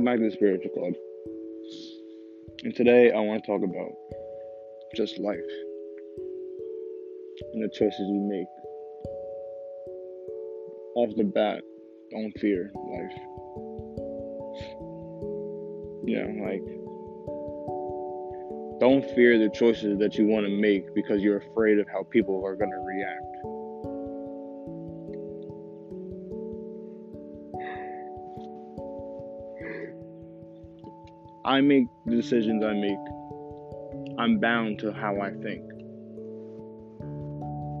Welcome back to the Spiritual Club. And today I want to talk about just life and the choices you make. Off the bat, don't fear life. You know, like, don't fear the choices that you want to make because you're afraid of how people are going to react. I make the decisions I make. I'm bound to how I think.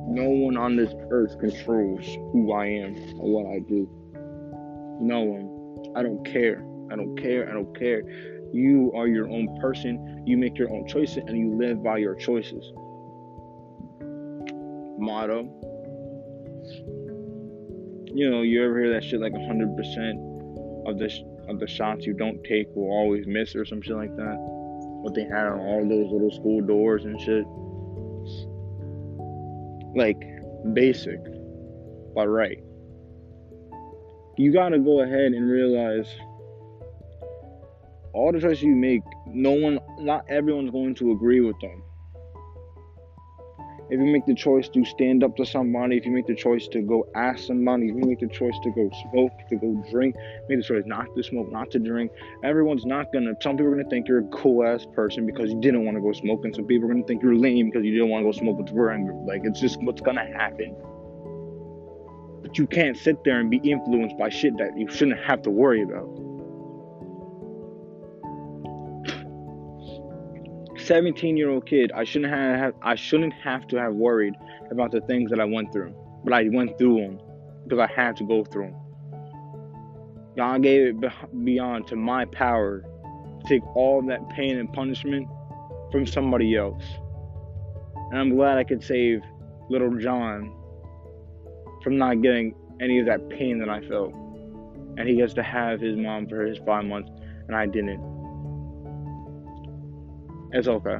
No one on this earth controls who I am or what I do. No one. I don't care. I don't care. I don't care. You are your own person. You make your own choices and you live by your choices. Motto. You know, you ever hear that shit like 100% of this of the shots you don't take will always miss or some shit like that. What they had on all those little school doors and shit. Like basic, but right. You gotta go ahead and realize all the choices you make, no one, not everyone's going to agree with them if you make the choice to stand up to somebody, if you make the choice to go ask somebody, if you make the choice to go smoke, to go drink, make the choice not to smoke, not to drink, everyone's not gonna. Some people are gonna think you're a cool ass person because you didn't want to go smoke, and some people are gonna think you're lame because you didn't want to go smoke with the friend Like it's just what's gonna happen. But you can't sit there and be influenced by shit that you shouldn't have to worry about. 17 year old kid, I shouldn't have I shouldn't have to have worried about the things that I went through, but I went through them because I had to go through them. God gave it beyond to my power to take all that pain and punishment from somebody else. And I'm glad I could save little John from not getting any of that pain that I felt. And he gets to have his mom for his five months, and I didn't. It's okay.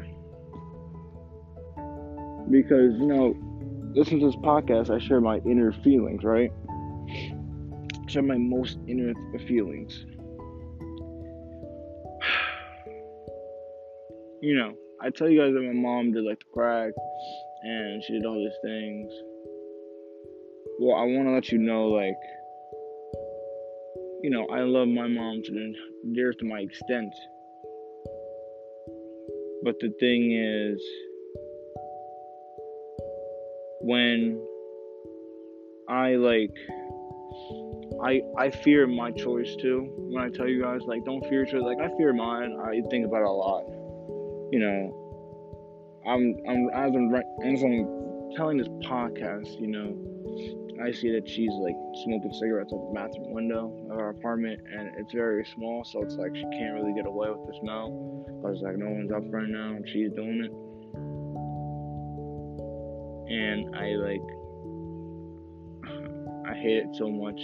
Because, you know, listening to this podcast, I share my inner feelings, right? I share my most inner feelings. you know, I tell you guys that my mom did like the crack and she did all these things. Well, I want to let you know, like, you know, I love my mom to the dearest to my extent. But the thing is, when I like, I I fear my choice too. When I tell you guys like, don't fear your choice, like I fear mine. I think about it a lot. You know, I'm I'm as I'm as I'm telling this podcast, you know, I see that she's like smoking cigarettes at the bathroom window of our apartment, and it's very small, so it's like she can't really get away with the smell because like no one's up right now and she's doing it. And I like, I hate it so much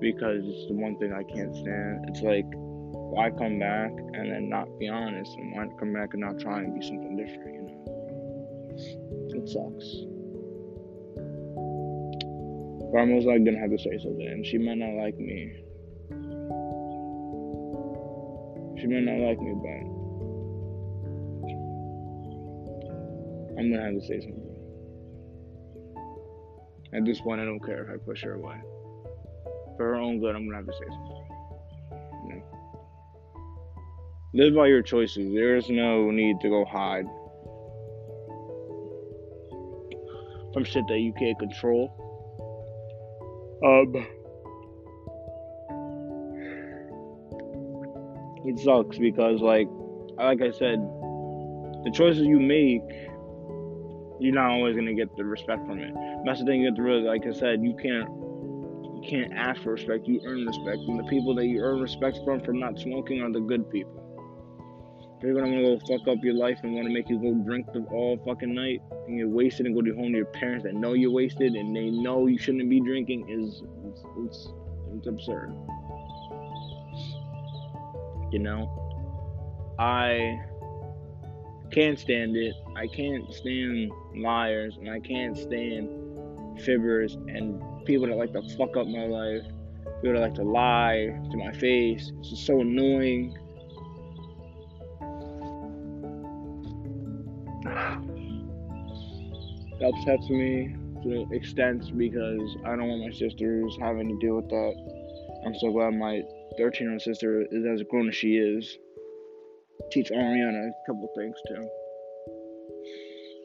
because it's the one thing I can't stand. It's like, why come back and then not be honest, and why come back and not try and be something different, you know? It sucks. But I'm most likely gonna have to say something, and she might not like me. She might not like me, but I'm gonna have to say something. At this point, I don't care if I push her away. For her own good, I'm gonna have to say something. Live by your choices. There is no need to go hide from shit that you can't control. Um, it sucks because, like, like I said, the choices you make, you're not always gonna get the respect from it. That's the thing you have to realize. Like I said, you can't you can't ask for respect. You earn respect, and the people that you earn respect from from not smoking are the good people. They're gonna wanna go fuck up your life and wanna make you go drink the all fucking night and you're wasted and go to home to your parents that know you're wasted and they know you shouldn't be drinking is it's, it's, it's absurd. You know, I can't stand it. I can't stand liars and I can't stand fibbers and people that like to fuck up my life People that like to lie to my face. It's just so annoying. Upsets me to an extent because I don't want my sisters having to deal with that. I'm so glad my 13 year old sister is as grown as she is. Teach Ariana a couple things too.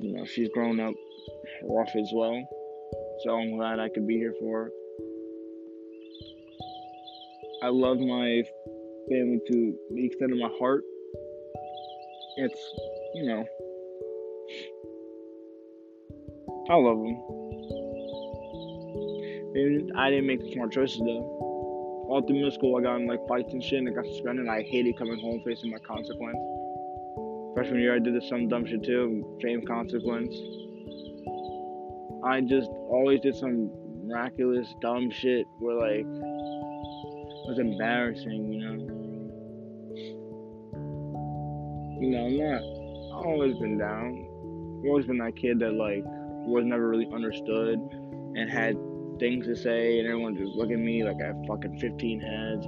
You know, she's grown up rough as well. So I'm glad I could be here for her. I love my family to the extent of my heart. It's, you know, I love them. I didn't make the smart choices though. All through middle school, I got in like fights and shit, and I got suspended. I hated coming home facing my consequence. Freshman year, I did some dumb shit too, same consequence. I just always did some miraculous dumb shit where like it was embarrassing, you know. You know, I'm not. I've always been down. I've always been that kid that like was never really understood and had things to say, and everyone just look at me like I have fucking 15 heads.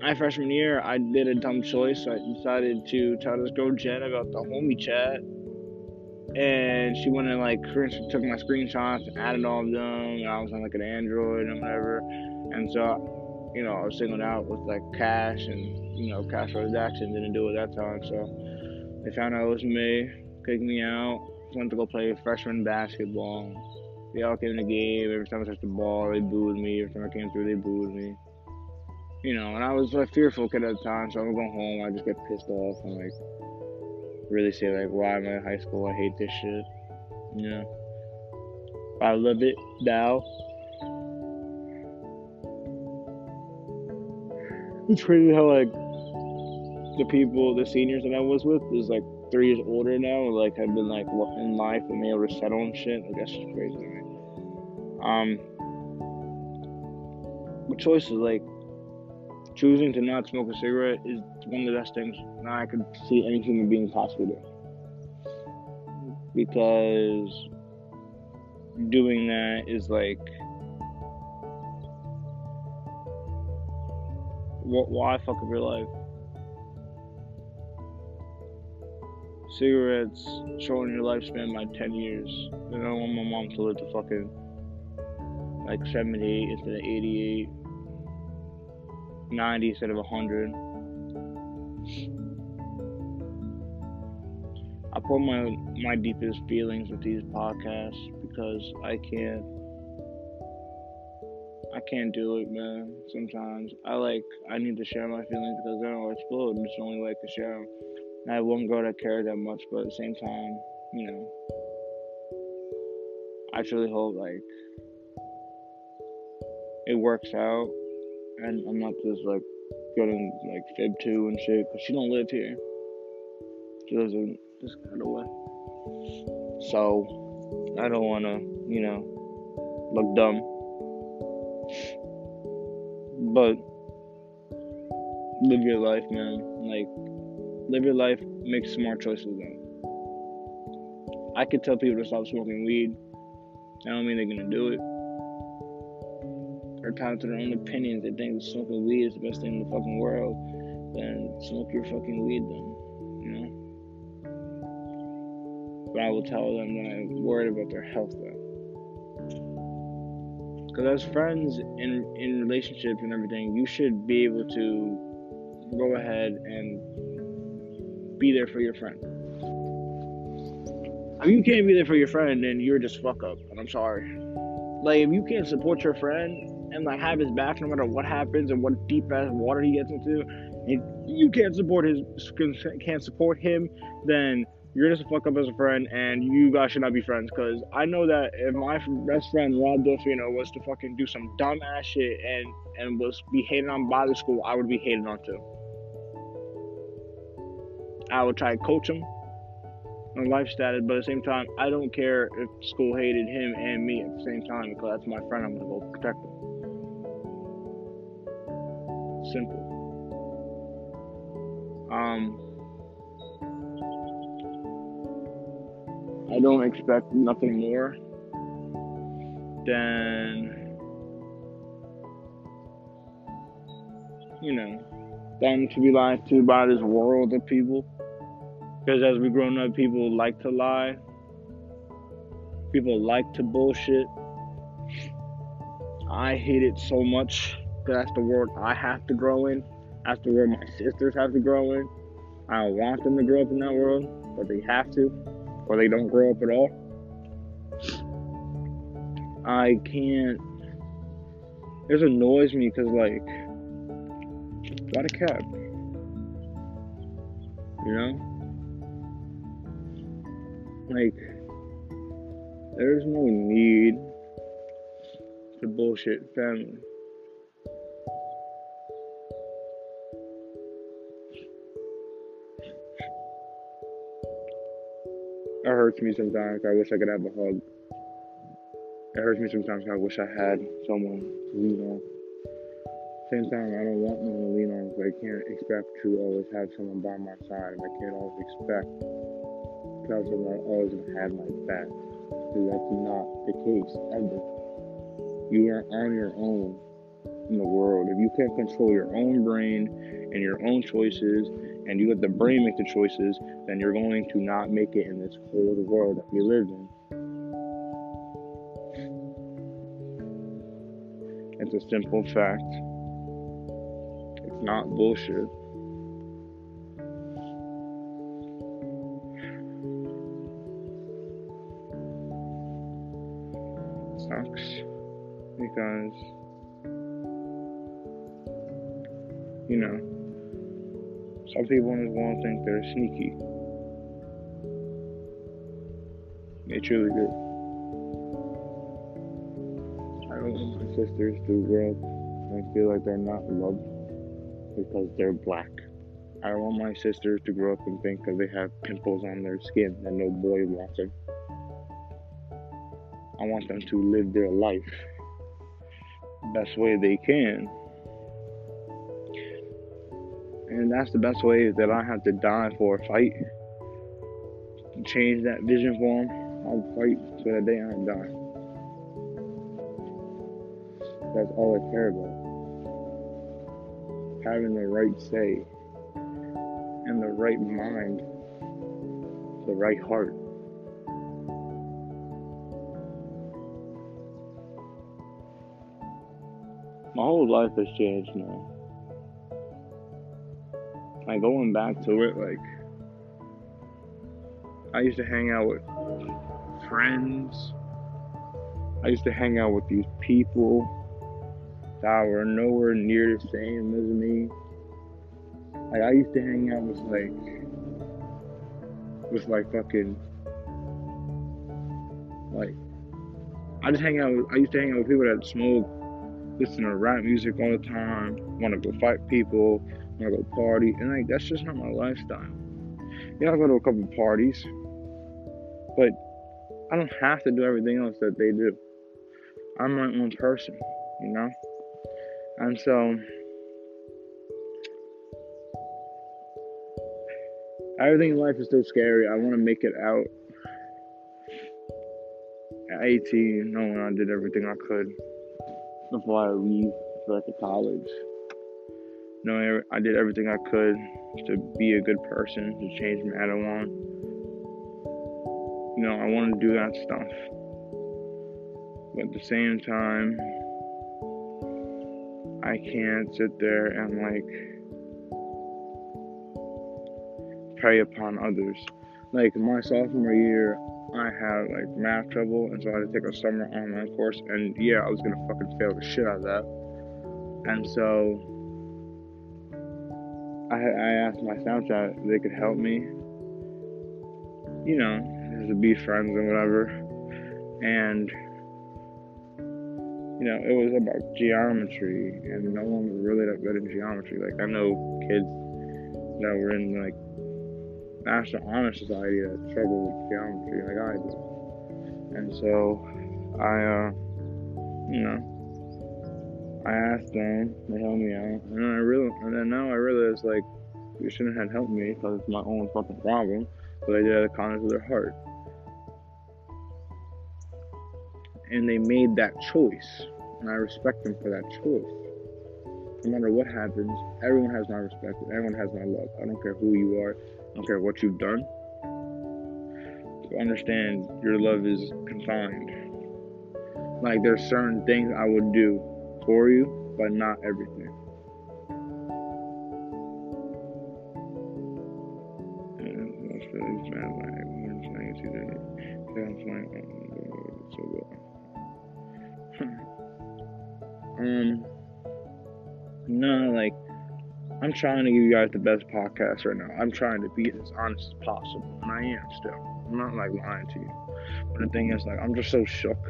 My freshman year, I did a dumb choice. So I decided to tell this girl Jen about the homie chat, and she went and like took my screenshots, added all of them. And I was on like an Android and whatever, and so you know I was singled out with like cash and you know cash transaction didn't do it that time. So they found out it was me, kicked me out, went to go play freshman basketball. They all came in the game. Every time I touched the ball, they booed me. Every time I came through, they booed me. You know, and I was a fearful kid at the time, so I would go home. I just get pissed off and like really say like, why am I in high school? I hate this shit. You know, I love it now. It's crazy how like the people, the seniors that I was with, is like three years older now, like I've been like in life and being able to settle and shit. Like that's just crazy. Um, but choices like choosing to not smoke a cigarette is one of the best things Now I could see any human being possibly do. Because doing that is like why fuck up your life? Cigarettes shorten your lifespan by 10 years. And I want my mom to live to fucking like 78 instead of 88, 90 instead of 100. I put my my deepest feelings with these podcasts because I can't I can't do it, man. Sometimes I like I need to share my feelings because then I'll explode. And it's the only like to share them. I won't go to care that much, but at the same time, you know, I truly hope like it works out, and I'm not just like getting like fib two and shit because she don't live here. She lives in this kind of way, so I don't want to, you know, look dumb, but live your life, man. Like live your life, make smart choices then. I could tell people to stop smoking weed. I don't mean they're gonna do it. They're entitled to their own opinions. They think smoking weed is the best thing in the fucking world. Then smoke your fucking weed then, you know? But I will tell them that I'm worried about their health though. Because as friends in in relationships and everything, you should be able to go ahead and be there for your friend. If you can't be there for your friend, then you're just fuck up. And I'm sorry. Like if you can't support your friend and like have his back no matter what happens and what deep ass water he gets into, and you can't support his can't support him, then you're just a fuck up as a friend, and you guys should not be friends. Cause I know that if my best friend Rob Delfino was to fucking do some dumb ass shit and and was be hated on by the school, I would be hated on too. I would try to coach him on life status, but at the same time, I don't care if school hated him and me at the same time because that's my friend. I'm gonna go protect him. Simple. Um, I don't expect nothing more than you know, them to be lied to by this world of people. Because as we grown up, people like to lie. People like to bullshit. I hate it so much. That's the world I have to grow in. That's the world my sisters have to grow in. I don't want them to grow up in that world, but they have to, or they don't grow up at all. I can't. This annoys me because, like, got a cab. You know? Like, there's no need to bullshit family. It hurts me sometimes. I wish I could have a hug. It hurts me sometimes. I wish I had someone to lean on. Same time, I don't want no one to lean on, I can't expect to always have someone by my side. And I can't always expect have someone always gonna have my back. Because that's not the case ever. You are on your own in the world. If you can't control your own brain and your own choices, and you let the brain make the choices, then you're going to not make it in this whole world that we live in. It's a simple fact. It's not bullshit. Because you know some people in this world think they're sneaky. They truly does. I don't want my sisters through world and feel like they're not loved because they're black. I don't want my sisters to grow up and think that they have pimples on their skin that no boy wants them. I want them to live their life best way they can. And that's the best way that I have to die for a fight. Change that vision for them, I'll fight to the day I die. That's all I care about. Having the right say and the right mind, the right heart. My whole life has changed now. Like going back to it, like I used to hang out with friends. I used to hang out with these people that were nowhere near the same as me. Like I used to hang out with like with like fucking like I just hang out with I used to hang out with people that smoke, listen to rap music all the time, wanna go fight people, wanna go party, and like that's just not my lifestyle. Yeah, I go to a couple parties, but I don't have to do everything else that they do. I'm my own person, you know? And so everything in life is so scary. I want to make it out. At 18, knowing I did everything I could before I leave for like a college. Knowing I did everything I could to be a good person, to change Madawan. You know, I want to do that stuff. But at the same time, I can't sit there and like prey upon others. Like my sophomore year, I had like math trouble, and so I had to take a summer online course. And yeah, I was gonna fucking fail the shit out of that. And so I I asked my Snapchat if they could help me. You know, to be friends and whatever. And you know, it was about geometry, and no one was really that good in geometry. Like, I know kids that were in, like, National Honor Society that struggle with geometry, like I do. And so, I, uh, you know, I asked them, they helped me out, and then I really, and then now I realize, like, you shouldn't have helped me because it's my own fucking problem, but they did out of the kindness of their heart. and they made that choice, and I respect them for that choice. no matter what happens, everyone has my respect. Everyone has my love. I don't care who you are. Don't care what you've done. So understand your love is confined. Like there's certain things I would do for you, but not everything. um, no, like I'm trying to give you guys the best podcast right now. I'm trying to be as honest as possible, and I am still. I'm not like lying to you. But the thing is, like, I'm just so shook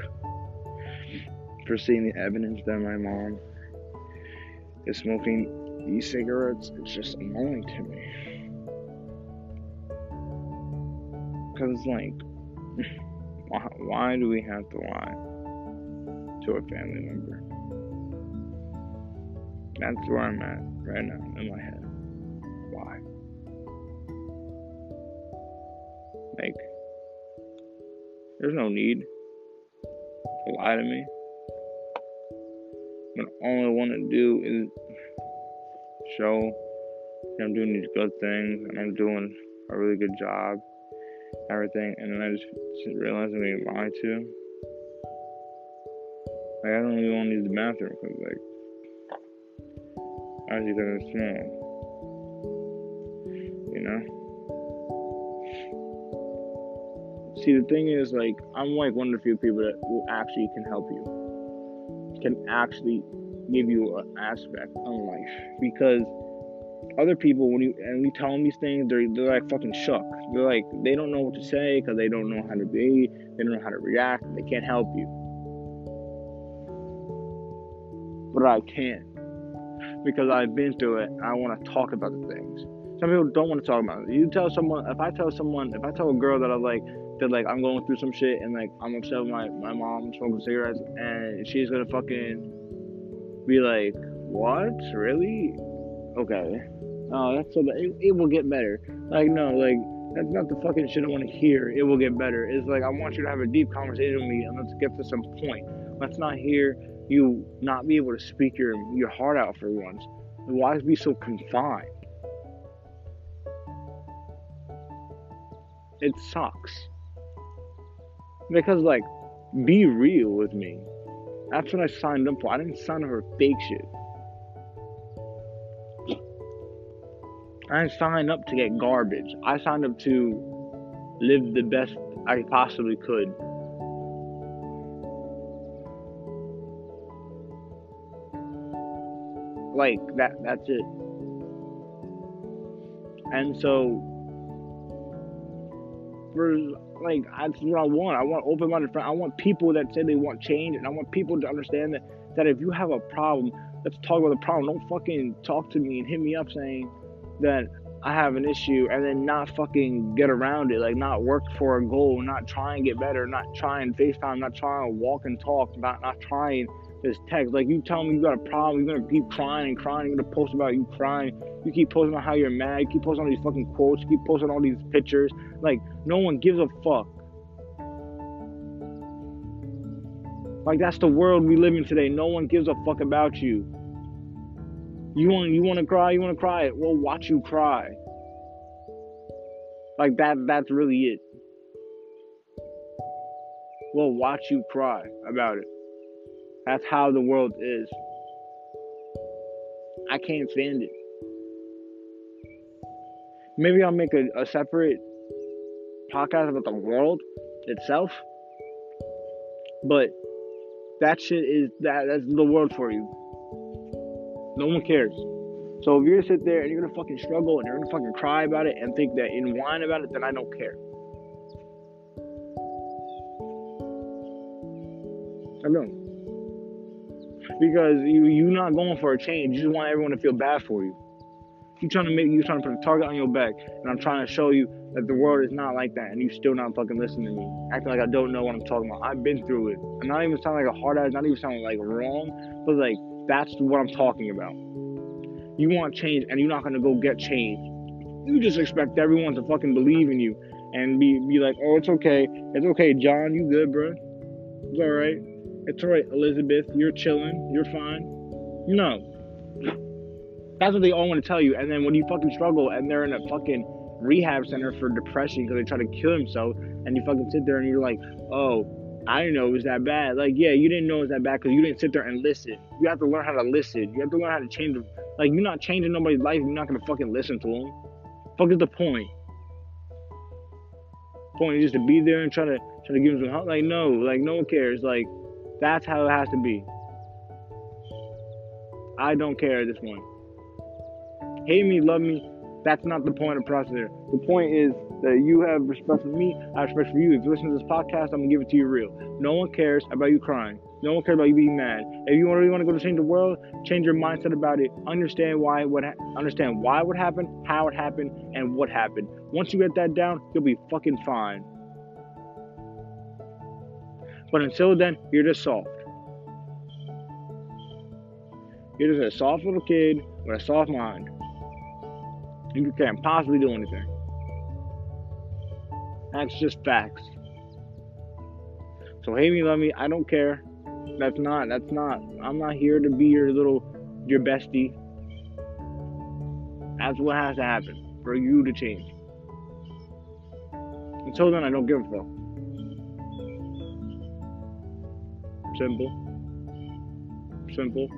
for seeing the evidence that my mom is smoking e-cigarettes. It's just annoying to me. Cause like, why, why do we have to lie to a family member? That's where I'm at right now in my head. Why? Like, there's no need to lie to me. But all I want to do is show that I'm doing these good things and I'm doing a really good job, everything, and then I just, just realized I'm being lied to. Like, I don't even want to use the bathroom because, like, as you gonna smell, you know? See, the thing is, like, I'm like one of the few people that will actually can help you can actually give you an aspect on life. Because other people when you and we tell them these things they're, they're like fucking shook they're like they don't know what to say because they don't know how to be they don't know how to react they can't help you. But i can because i've been through it i want to talk about the things some people don't want to talk about it you tell someone if i tell someone if i tell a girl that i like that like I'm going through some shit and like I'm upset with my, my mom smoking cigarettes and she's gonna fucking be like, What? Really? Okay. Oh, that's so bad. It, it will get better. Like, no, like, that's not the fucking shit I want to hear. It will get better. It's like, I want you to have a deep conversation with me and let's get to some point. Let's not hear you not be able to speak your, your heart out for once. Why be so confined? It sucks. Because, like, be real with me. That's what I signed up for. I didn't sign up for fake shit. I didn't sign up to get garbage. I signed up to live the best I possibly could. Like that that's it. And so for like that's what I want. I want open-minded friends. I want people that say they want change, and I want people to understand that that if you have a problem, let's talk about the problem. Don't fucking talk to me and hit me up saying that I have an issue and then not fucking get around it. Like not work for a goal, not try and get better, not try and FaceTime, not try and walk and talk, not not trying this text. Like you tell me you got a problem, you're gonna keep crying and crying, you're gonna post about you crying, you keep posting about how you're mad, you keep posting all these fucking quotes, you keep posting all these pictures. Like no one gives a fuck. Like that's the world we live in today. No one gives a fuck about you. You want you want to cry, you want to cry. Well, watch you cry. Like that that's really it. We'll watch you cry about it. That's how the world is. I can't stand it. Maybe I'll make a, a separate podcast about the world itself. But that shit is that that's the world for you. No one cares. So if you're gonna sit there and you're gonna fucking struggle and you're gonna fucking cry about it and think that and whine about it, then I don't care. I don't. Because you you're not going for a change. You just want everyone to feel bad for you. You trying to make you trying to put a target on your back, and I'm trying to show you that the world is not like that, and you still not fucking listening to me, acting like I don't know what I'm talking about. I've been through it. I'm not even sounding like a hard ass, not even sounding like wrong, but like that's what I'm talking about. You want change, and you're not gonna go get change. You just expect everyone to fucking believe in you and be be like, oh, it's okay, it's okay, John, you good, bro? It's all right. It's all right, Elizabeth. You're chilling. You're fine. No, That's what they all want to tell you. And then when you fucking struggle and they're in a fucking rehab center for depression because they try to kill themselves, and you fucking sit there and you're like, oh, I didn't know it was that bad. Like, yeah, you didn't know it was that bad because you didn't sit there and listen. You have to learn how to listen. You have to learn how to change. Like, you're not changing nobody's life. You're not gonna fucking listen to them. Fuck is the point? Point is just to be there and try to try to give them some help. Like, no, like no one cares. Like, that's how it has to be. I don't care at this point. Hate me, love me. That's not the point of process there. The point is that you have respect for me, I respect for you. If you listen to this podcast, I'm gonna give it to you real. No one cares about you crying. No one cares about you being mad. If you really want to go to change the world, change your mindset about it. Understand why what ha- understand why what happened, how it happened, and what happened. Once you get that down, you'll be fucking fine. But until then, you're just soft. You're just a soft little kid with a soft mind. You can't possibly do anything. That's just facts. So hate me, love me, I don't care. That's not, that's not, I'm not here to be your little, your bestie. That's what has to happen for you to change. Until then, I don't give a fuck. Simple. Simple.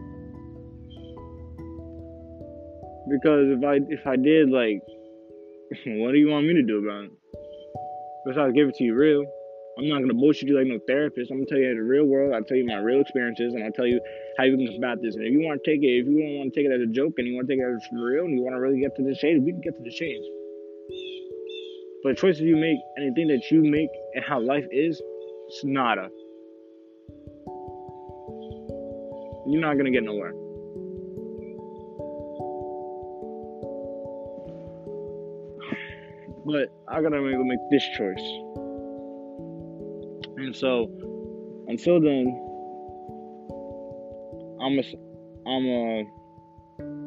Because if I if I did like, what do you want me to do about it? Besides, give it to you real. I'm not gonna bullshit you like no therapist. I'm gonna tell you the real world. I'll tell you my real experiences, and I'll tell you how you can combat this. And if you want to take it, if you don't want to take it as a joke, and you want to take it as real, and you want to really get to the change, we can get to the change. But choices you make, anything that you make, and how life is, it's nada. You're not gonna get nowhere. But I gotta make, make this choice. And so, until then, I'm a, I'm a,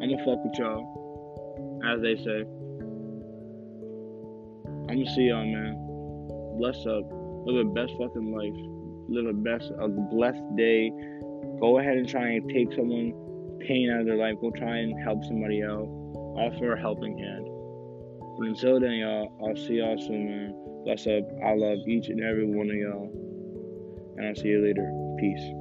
I'm a fuck with y'all, as they say. I'm gonna see y'all, man. Bless up. Live a best fucking life. Live a best, a blessed day. Go ahead and try and take someone pain out of their life. Go try and help somebody out. Offer a helping hand. But until then, y'all, I'll see y'all soon, man. Bless up. I love each and every one of y'all. And I'll see you later. Peace.